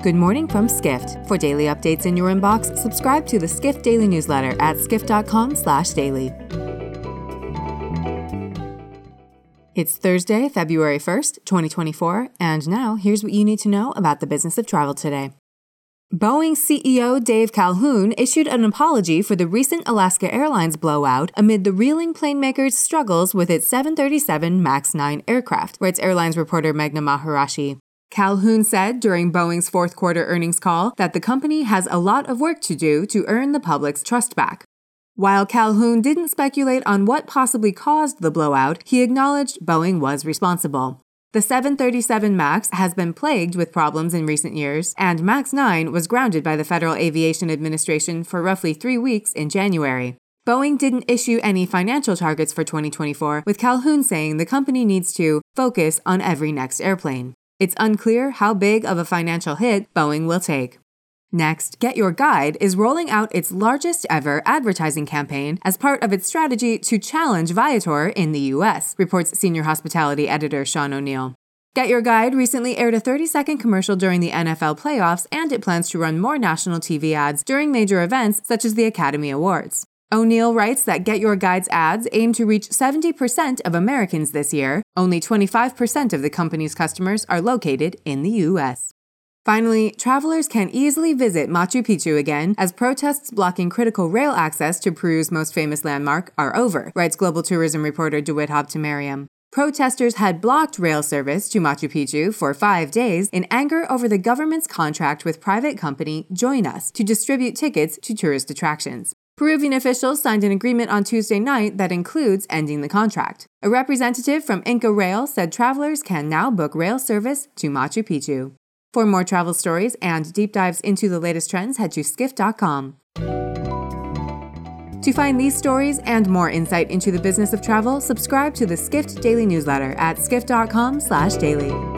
Good morning from Skift. For daily updates in your inbox, subscribe to the Skift Daily newsletter at skift.com/daily. It's Thursday, February 1st, 2024, and now here's what you need to know about the business of travel today. Boeing CEO Dave Calhoun issued an apology for the recent Alaska Airlines blowout amid the reeling plane maker's struggles with its 737 MAX 9 aircraft, writes airlines reporter Meghna Maharishi. Calhoun said during Boeing's fourth quarter earnings call that the company has a lot of work to do to earn the public's trust back. While Calhoun didn't speculate on what possibly caused the blowout, he acknowledged Boeing was responsible. The 737 MAX has been plagued with problems in recent years, and MAX 9 was grounded by the Federal Aviation Administration for roughly three weeks in January. Boeing didn't issue any financial targets for 2024, with Calhoun saying the company needs to focus on every next airplane. It's unclear how big of a financial hit Boeing will take. Next, Get Your Guide is rolling out its largest ever advertising campaign as part of its strategy to challenge Viator in the US, reports senior hospitality editor Sean O'Neill. Get Your Guide recently aired a 30 second commercial during the NFL playoffs, and it plans to run more national TV ads during major events such as the Academy Awards. O'Neill writes that Get Your Guide's ads aim to reach 70% of Americans this year. Only 25% of the company's customers are located in the U.S. Finally, travelers can easily visit Machu Picchu again as protests blocking critical rail access to Peru's most famous landmark are over, writes global tourism reporter Dawit Habtemariam. Protesters had blocked rail service to Machu Picchu for five days in anger over the government's contract with private company Joinnus to distribute tickets to tourist attractions. Peruvian officials signed an agreement on Tuesday night that includes ending the contract. A representative from Inca Rail said travelers can now book rail service to Machu Picchu. For more travel stories and deep dives into the latest trends, head to skift.com. To find these stories and more insight into the business of travel, subscribe to the Skift Daily newsletter at skift.com/daily.